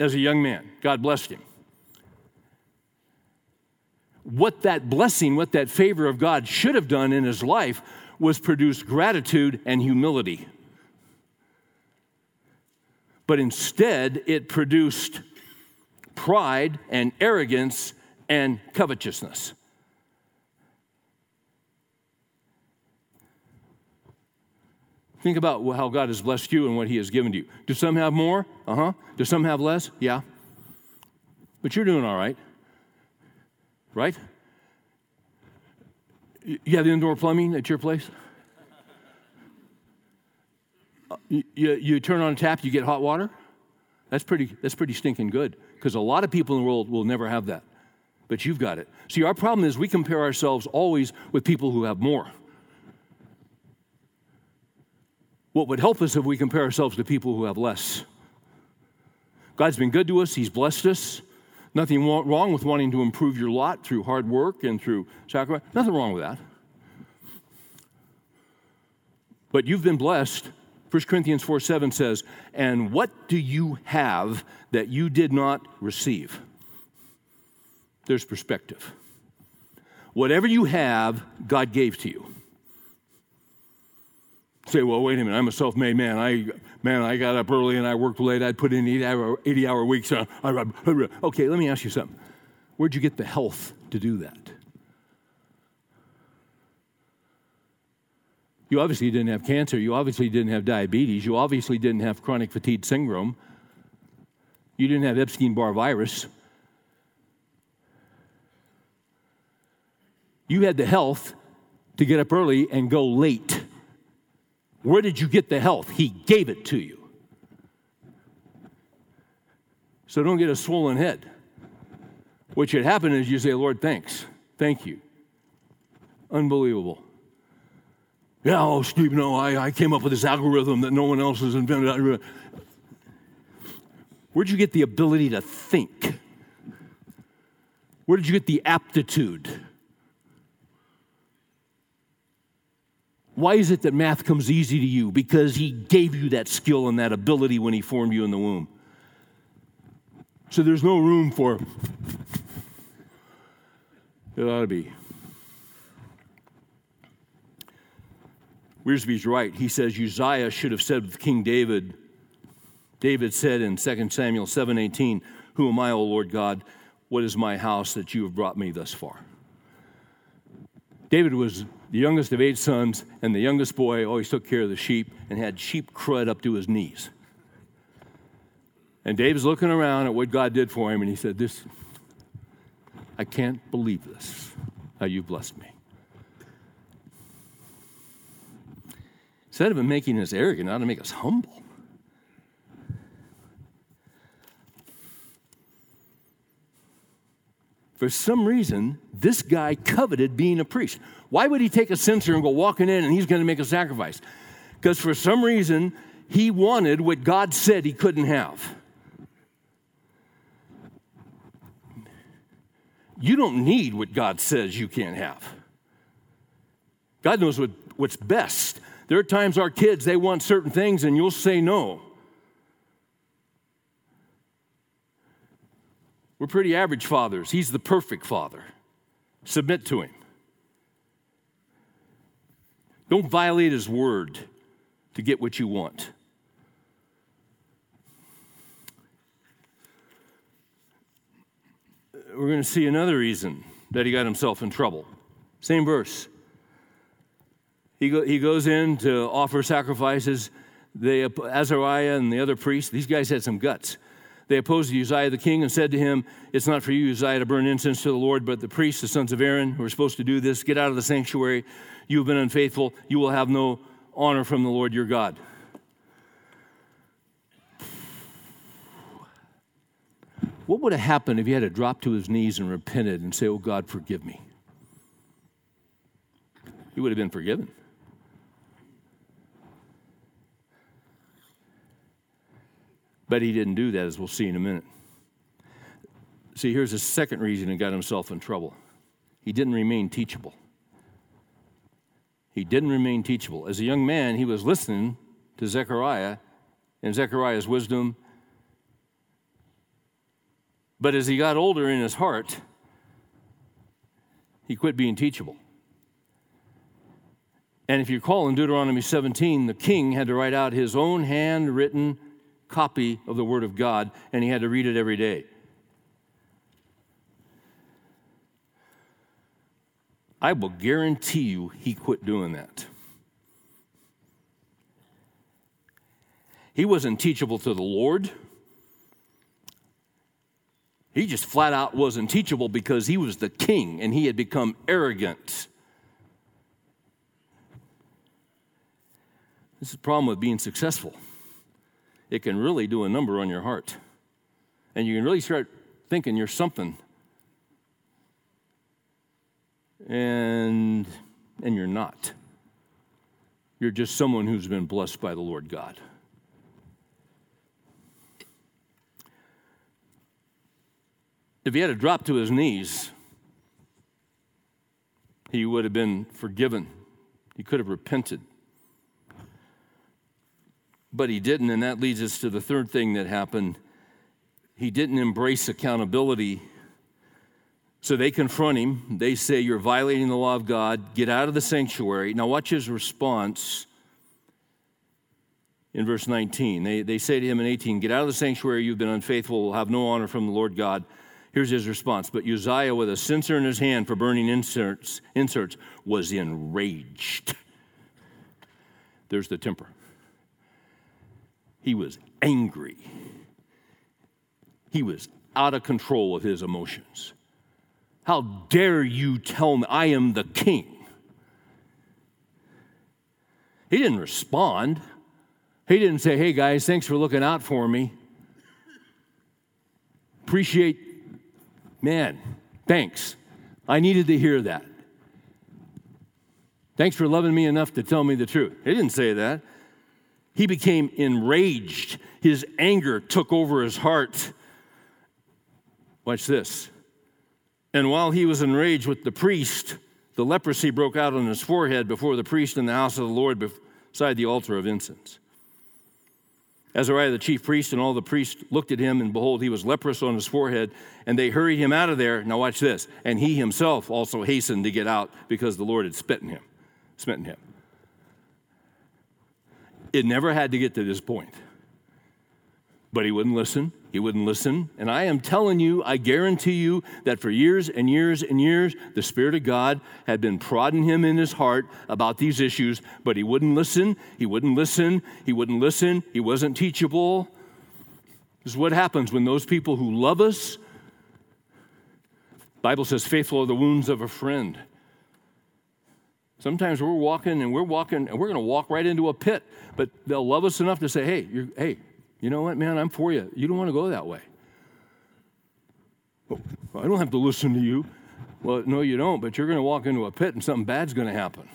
as a young man. God blessed him what that blessing, what that favor of God should have done in his life was produce gratitude and humility. But instead, it produced pride and arrogance and covetousness. Think about how God has blessed you and what He has given to you. Do some have more? Uh huh. Do some have less? Yeah. But you're doing all right right? You have indoor plumbing at your place? Uh, you, you turn on a tap, you get hot water? That's pretty, that's pretty stinking good because a lot of people in the world will never have that. But you've got it. See, our problem is we compare ourselves always with people who have more. What would help us if we compare ourselves to people who have less? God's been good to us, He's blessed us. Nothing wrong with wanting to improve your lot through hard work and through sacrifice. Nothing wrong with that. But you've been blessed. 1 Corinthians 4 7 says, And what do you have that you did not receive? There's perspective. Whatever you have, God gave to you. Say, well, wait a minute, I'm a self made man. I man, I got up early and I worked late. I'd put in 80 hour, 80 hour weeks. Uh, okay, let me ask you something. Where'd you get the health to do that? You obviously didn't have cancer. You obviously didn't have diabetes. You obviously didn't have chronic fatigue syndrome. You didn't have Epstein Barr virus. You had the health to get up early and go late. Where did you get the health? He gave it to you. So don't get a swollen head. What should happen is you say, Lord, thanks. Thank you. Unbelievable. Yeah, oh, Steve, no, I, I came up with this algorithm that no one else has invented. Where'd you get the ability to think? Where did you get the aptitude? Why is it that math comes easy to you? Because He gave you that skill and that ability when He formed you in the womb. So there's no room for it ought to be. Wiersbe's right. He says Uzziah should have said with King David, David said in 2 Samuel 7:18, Who am I, O Lord God? What is my house that you have brought me thus far? David was the youngest of eight sons, and the youngest boy always took care of the sheep and had sheep crud up to his knees. And David's looking around at what God did for him, and he said, This, I can't believe this, how you blessed me. Instead of him making us arrogant, ought to make us humble. For some reason, this guy coveted being a priest. Why would he take a censer and go walking in and he's going to make a sacrifice? Because for some reason, he wanted what God said he couldn't have. You don't need what God says you can't have. God knows what, what's best. There are times our kids, they want certain things and you'll say no. We're pretty average fathers. He's the perfect father. Submit to him. Don't violate his word to get what you want. We're going to see another reason that he got himself in trouble. Same verse. He, go, he goes in to offer sacrifices. They, Azariah and the other priests, these guys had some guts. They opposed Uzziah the king and said to him, It's not for you, Uzziah, to burn incense to the Lord, but the priests, the sons of Aaron, who are supposed to do this, get out of the sanctuary. You have been unfaithful. You will have no honor from the Lord your God. What would have happened if he had to drop to his knees and repented and say, Oh God, forgive me? He would have been forgiven. But he didn't do that, as we'll see in a minute. See, here's the second reason he got himself in trouble he didn't remain teachable. He didn't remain teachable. As a young man, he was listening to Zechariah and Zechariah's wisdom. But as he got older in his heart, he quit being teachable. And if you recall in Deuteronomy 17, the king had to write out his own handwritten copy of the Word of God, and he had to read it every day. I will guarantee you he quit doing that. He wasn't teachable to the Lord. He just flat out wasn't teachable because he was the king and he had become arrogant. This is the problem with being successful. It can really do a number on your heart. And you can really start thinking you're something. And, and you're not. You're just someone who's been blessed by the Lord God. If he had to drop to his knees, he would have been forgiven. He could have repented. But he didn't, and that leads us to the third thing that happened. He didn't embrace accountability. So they confront him. They say, You're violating the law of God. Get out of the sanctuary. Now, watch his response in verse 19. They, they say to him in 18, Get out of the sanctuary. You've been unfaithful. Will have no honor from the Lord God. Here's his response. But Uzziah, with a censer in his hand for burning inserts, inserts was enraged. There's the temper. He was angry. He was out of control of his emotions. How dare you tell me I am the king? He didn't respond. He didn't say, hey guys, thanks for looking out for me. Appreciate, man, thanks. I needed to hear that. Thanks for loving me enough to tell me the truth. He didn't say that. He became enraged. His anger took over his heart. Watch this. And while he was enraged with the priest, the leprosy broke out on his forehead before the priest in the house of the Lord beside the altar of incense. Azariah the chief priest and all the priests looked at him, and behold, he was leprous on his forehead, and they hurried him out of there. Now, watch this. And he himself also hastened to get out because the Lord had spitten him, smitten him. It never had to get to this point. But he wouldn't listen. He wouldn't listen. And I am telling you, I guarantee you that for years and years and years, the Spirit of God had been prodding him in his heart about these issues, but he wouldn't listen. He wouldn't listen. He wouldn't listen. He wasn't teachable. This is what happens when those people who love us, Bible says, faithful are the wounds of a friend. Sometimes we're walking and we're walking and we're going to walk right into a pit, but they'll love us enough to say, hey, hey, you know what, man, I'm for you. You don't want to go that way. Oh, I don't have to listen to you. Well, no, you don't, but you're going to walk into a pit and something bad's going to happen.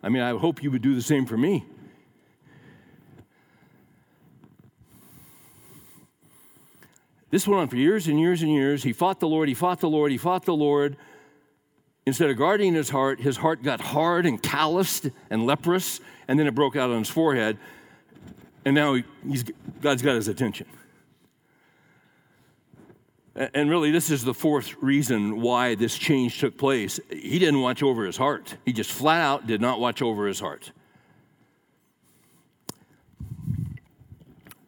I mean, I hope you would do the same for me. This went on for years and years and years. He fought the Lord, he fought the Lord, he fought the Lord. Instead of guarding his heart, his heart got hard and calloused and leprous, and then it broke out on his forehead. And now he's, God's got his attention. And really, this is the fourth reason why this change took place. He didn't watch over his heart, he just flat out did not watch over his heart.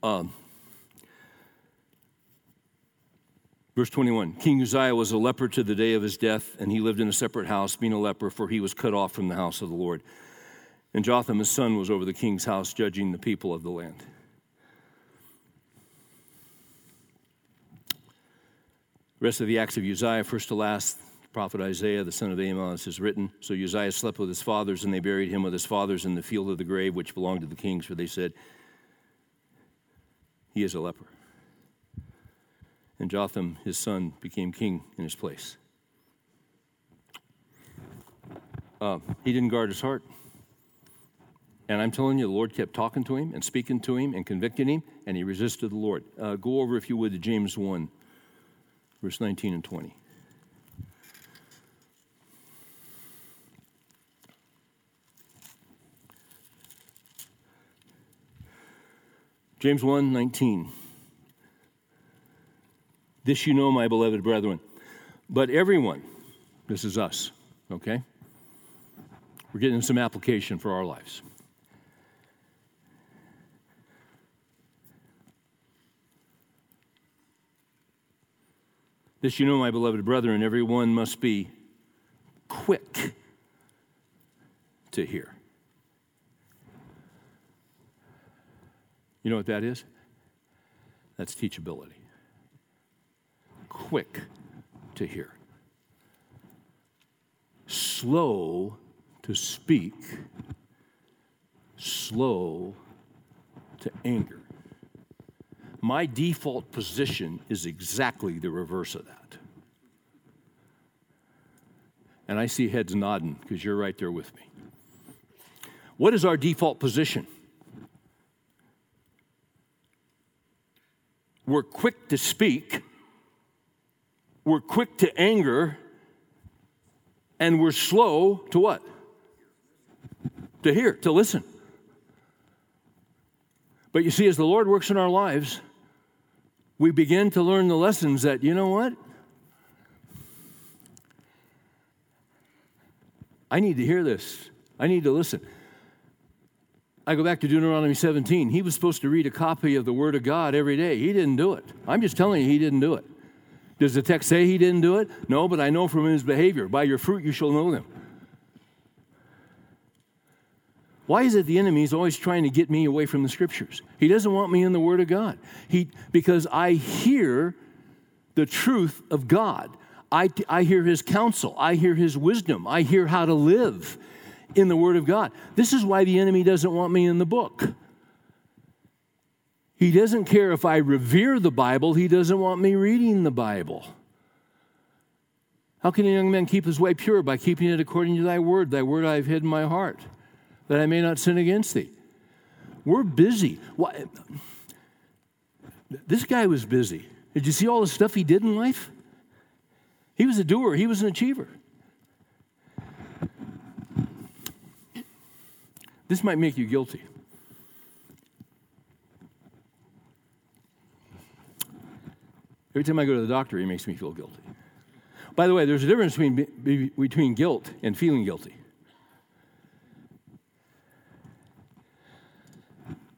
Um, Verse 21 King Uzziah was a leper to the day of his death, and he lived in a separate house, being a leper, for he was cut off from the house of the Lord. And Jotham, his son, was over the king's house, judging the people of the land. The rest of the acts of Uzziah, first to last, prophet Isaiah, the son of Amos, is written. So Uzziah slept with his fathers, and they buried him with his fathers in the field of the grave, which belonged to the kings, for they said, He is a leper. And Jotham, his son, became king in his place. Uh, he didn't guard his heart. And I'm telling you, the Lord kept talking to him and speaking to him and convicting him, and he resisted the Lord. Uh, go over, if you would, to James 1 verse 19 and 20. James 1 19. This you know, my beloved brethren. But everyone, this is us, okay? We're getting some application for our lives. This you know, my beloved brethren, everyone must be quick to hear. You know what that is? That's teachability. Quick to hear. Slow to speak. Slow to anger. My default position is exactly the reverse of that. And I see heads nodding because you're right there with me. What is our default position? We're quick to speak, we're quick to anger, and we're slow to what? To hear, to listen. But you see, as the Lord works in our lives, we begin to learn the lessons that, you know what? I need to hear this. I need to listen. I go back to Deuteronomy 17. He was supposed to read a copy of the Word of God every day. He didn't do it. I'm just telling you, he didn't do it. Does the text say he didn't do it? No, but I know from his behavior. By your fruit you shall know them. Why is it the enemy is always trying to get me away from the scriptures? He doesn't want me in the Word of God. He, because I hear the truth of God. I, I hear his counsel. I hear his wisdom. I hear how to live in the Word of God. This is why the enemy doesn't want me in the book. He doesn't care if I revere the Bible, he doesn't want me reading the Bible. How can a young man keep his way pure? By keeping it according to thy word. Thy word I have hid in my heart that I may not sin against thee. We're busy. This guy was busy. Did you see all the stuff he did in life? He was a doer, he was an achiever. This might make you guilty. Every time I go to the doctor, he makes me feel guilty. By the way, there's a difference between, between guilt and feeling guilty.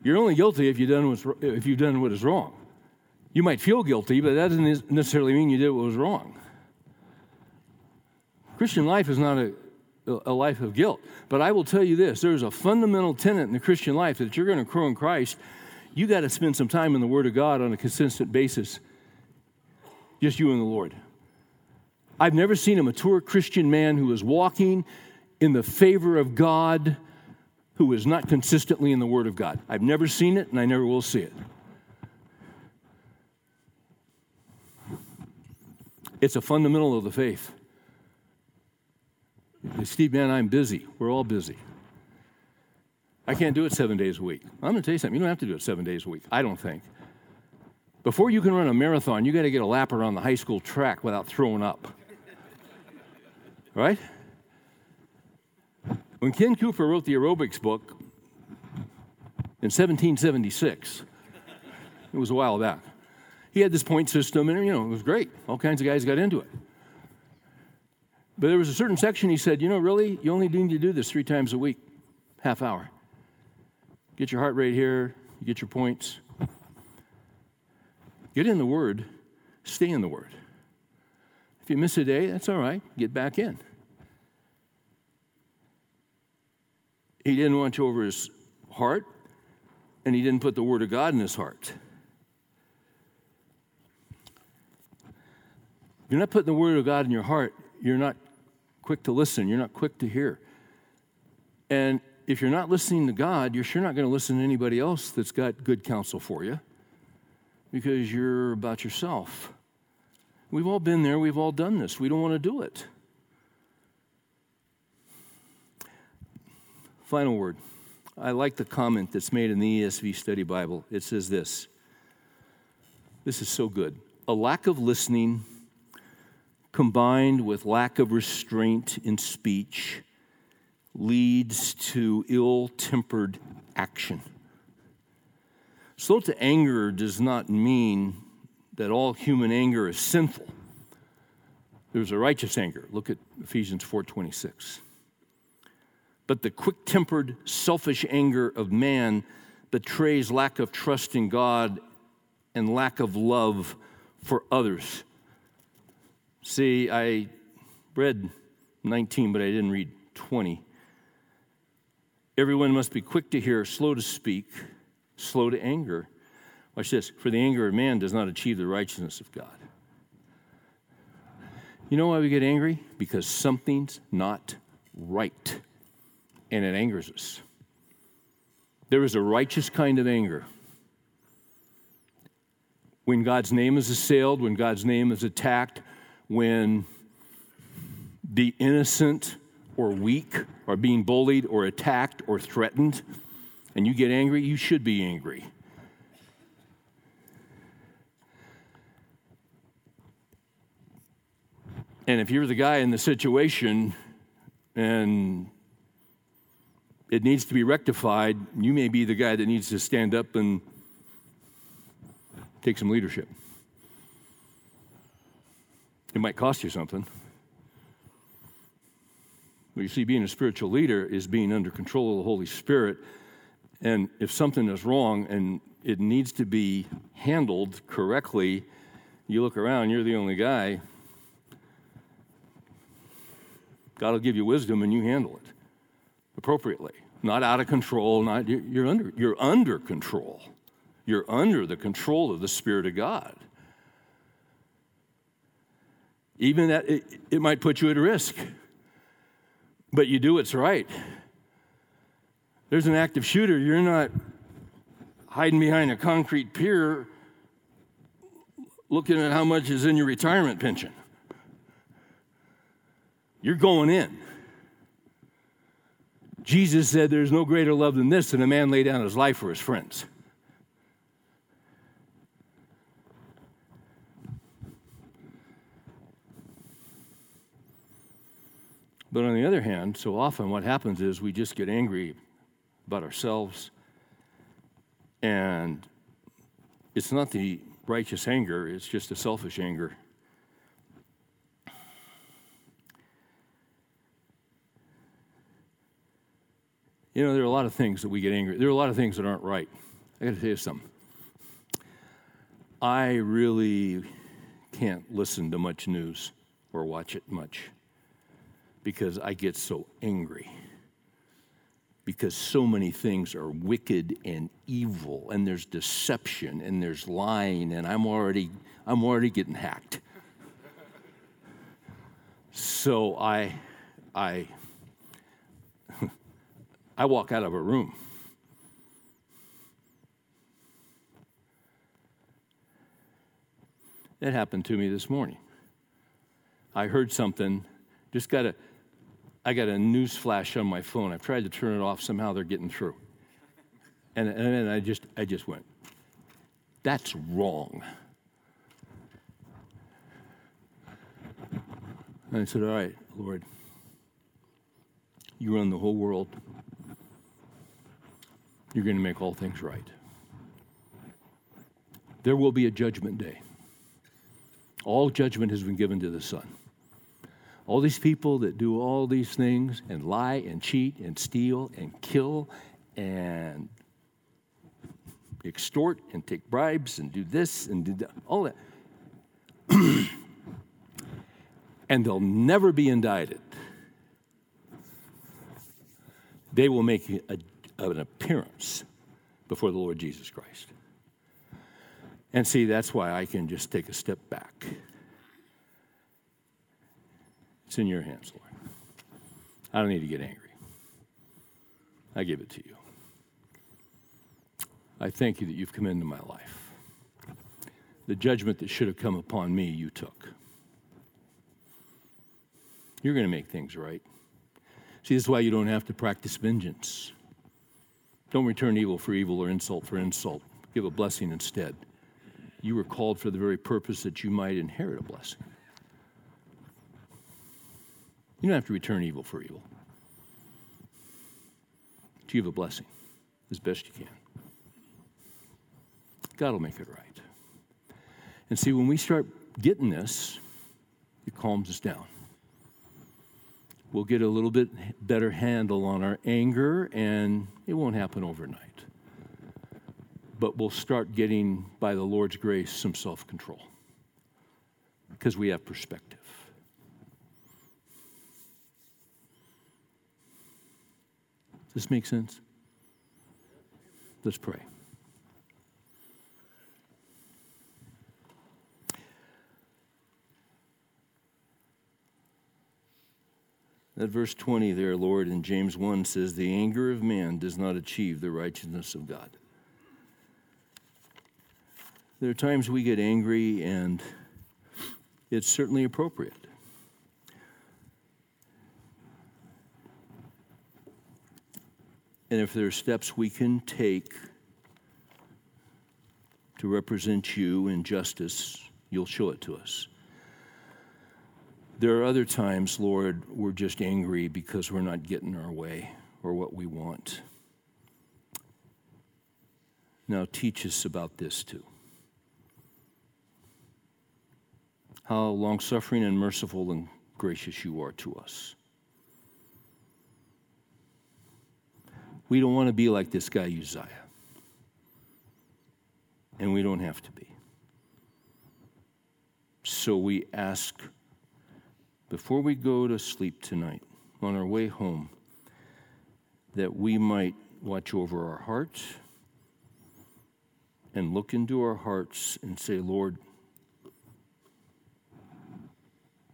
You're only guilty if you've done, what's, if you've done what is wrong. You might feel guilty, but that doesn't necessarily mean you did what was wrong. Christian life is not a, a life of guilt. But I will tell you this there's a fundamental tenet in the Christian life that if you're going to grow in Christ, you got to spend some time in the Word of God on a consistent basis. Just you and the Lord. I've never seen a mature Christian man who is walking in the favor of God who is not consistently in the Word of God. I've never seen it, and I never will see it. It's a fundamental of the faith. Steve, man, I'm busy. We're all busy. I can't do it seven days a week. I'm going to tell you something. You don't have to do it seven days a week, I don't think. Before you can run a marathon, you got to get a lap around the high school track without throwing up. Right? When Ken Cooper wrote the aerobics book in 1776, it was a while back, he had this point system, and you know, it was great. All kinds of guys got into it. But there was a certain section he said, you know, really, you only need to do this three times a week, half hour. Get your heart rate here, you get your points. Get in the Word, stay in the Word. If you miss a day, that's all right. Get back in. He didn't watch over his heart, and he didn't put the Word of God in his heart. If you're not putting the Word of God in your heart, you're not quick to listen, you're not quick to hear. And if you're not listening to God, you're sure not going to listen to anybody else that's got good counsel for you because you're about yourself. We've all been there, we've all done this. We don't want to do it. Final word. I like the comment that's made in the ESV Study Bible. It says this This is so good. A lack of listening combined with lack of restraint in speech leads to ill tempered action. Slow to anger does not mean that all human anger is sinful. There's a righteous anger. Look at Ephesians 4:26. But the quick-tempered, selfish anger of man betrays lack of trust in God and lack of love for others. See, I read 19, but I didn't read 20. Everyone must be quick to hear, slow to speak, slow to anger. Watch this. For the anger of man does not achieve the righteousness of God. You know why we get angry? Because something's not right, and it angers us. There is a righteous kind of anger. When God's name is assailed, when God's name is attacked, when the innocent or weak are being bullied or attacked or threatened, and you get angry, you should be angry. And if you're the guy in the situation and it needs to be rectified, you may be the guy that needs to stand up and take some leadership. It might cost you something. But you see, being a spiritual leader is being under control of the Holy Spirit. And if something is wrong and it needs to be handled correctly, you look around, you're the only guy. God will give you wisdom and you handle it appropriately. Not out of control, not you're under you're under control. You're under the control of the Spirit of God even that it, it might put you at risk. But you do what's right. There's an active shooter, you're not hiding behind a concrete pier looking at how much is in your retirement pension. You're going in. Jesus said, There's no greater love than this, than a man lay down his life for his friends. But on the other hand, so often what happens is we just get angry about ourselves, and it's not the righteous anger, it's just a selfish anger. You know, there are a lot of things that we get angry. There are a lot of things that aren't right. I got to tell you something. I really can't listen to much news or watch it much because I get so angry. Because so many things are wicked and evil, and there's deception and there's lying, and I'm already, I'm already getting hacked. So I, I, [LAUGHS] I walk out of a room. It happened to me this morning. I heard something, just got a I got a news flash on my phone. I've tried to turn it off. Somehow they're getting through. And, and then I just, I just went, that's wrong. And I said, All right, Lord, you run the whole world. You're going to make all things right. There will be a judgment day. All judgment has been given to the Son. All these people that do all these things and lie and cheat and steal and kill and extort and take bribes and do this and do that, all that. [CLEARS THROAT] and they'll never be indicted. They will make a, an appearance before the Lord Jesus Christ. And see, that's why I can just take a step back. It's in your hands, Lord. I don't need to get angry. I give it to you. I thank you that you've come into my life. The judgment that should have come upon me, you took. You're going to make things right. See, this is why you don't have to practice vengeance. Don't return evil for evil or insult for insult. Give a blessing instead. You were called for the very purpose that you might inherit a blessing. You don't have to return evil for evil. But you have a blessing as best you can. God will make it right. And see, when we start getting this, it calms us down. We'll get a little bit better handle on our anger, and it won't happen overnight. But we'll start getting, by the Lord's grace, some self control because we have perspective. Does this make sense? Let's pray. That verse 20 there, Lord, in James 1 says, The anger of man does not achieve the righteousness of God. There are times we get angry, and it's certainly appropriate. And if there are steps we can take to represent you in justice, you'll show it to us. There are other times, Lord, we're just angry because we're not getting our way or what we want. Now, teach us about this too. How long suffering and merciful and gracious you are to us. We don't want to be like this guy Uzziah. And we don't have to be. So we ask before we go to sleep tonight, on our way home, that we might watch over our hearts and look into our hearts and say, Lord,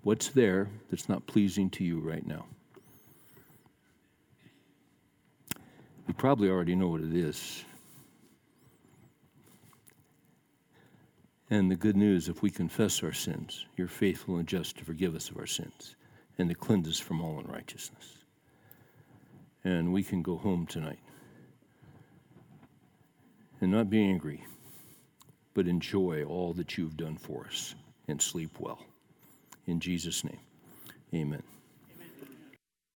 what's there that's not pleasing to you right now? You probably already know what it is. And the good news, if we confess our sins, you're faithful and just to forgive us of our sins and to cleanse us from all unrighteousness. And we can go home tonight and not be angry, but enjoy all that you've done for us and sleep well. In Jesus' name, amen.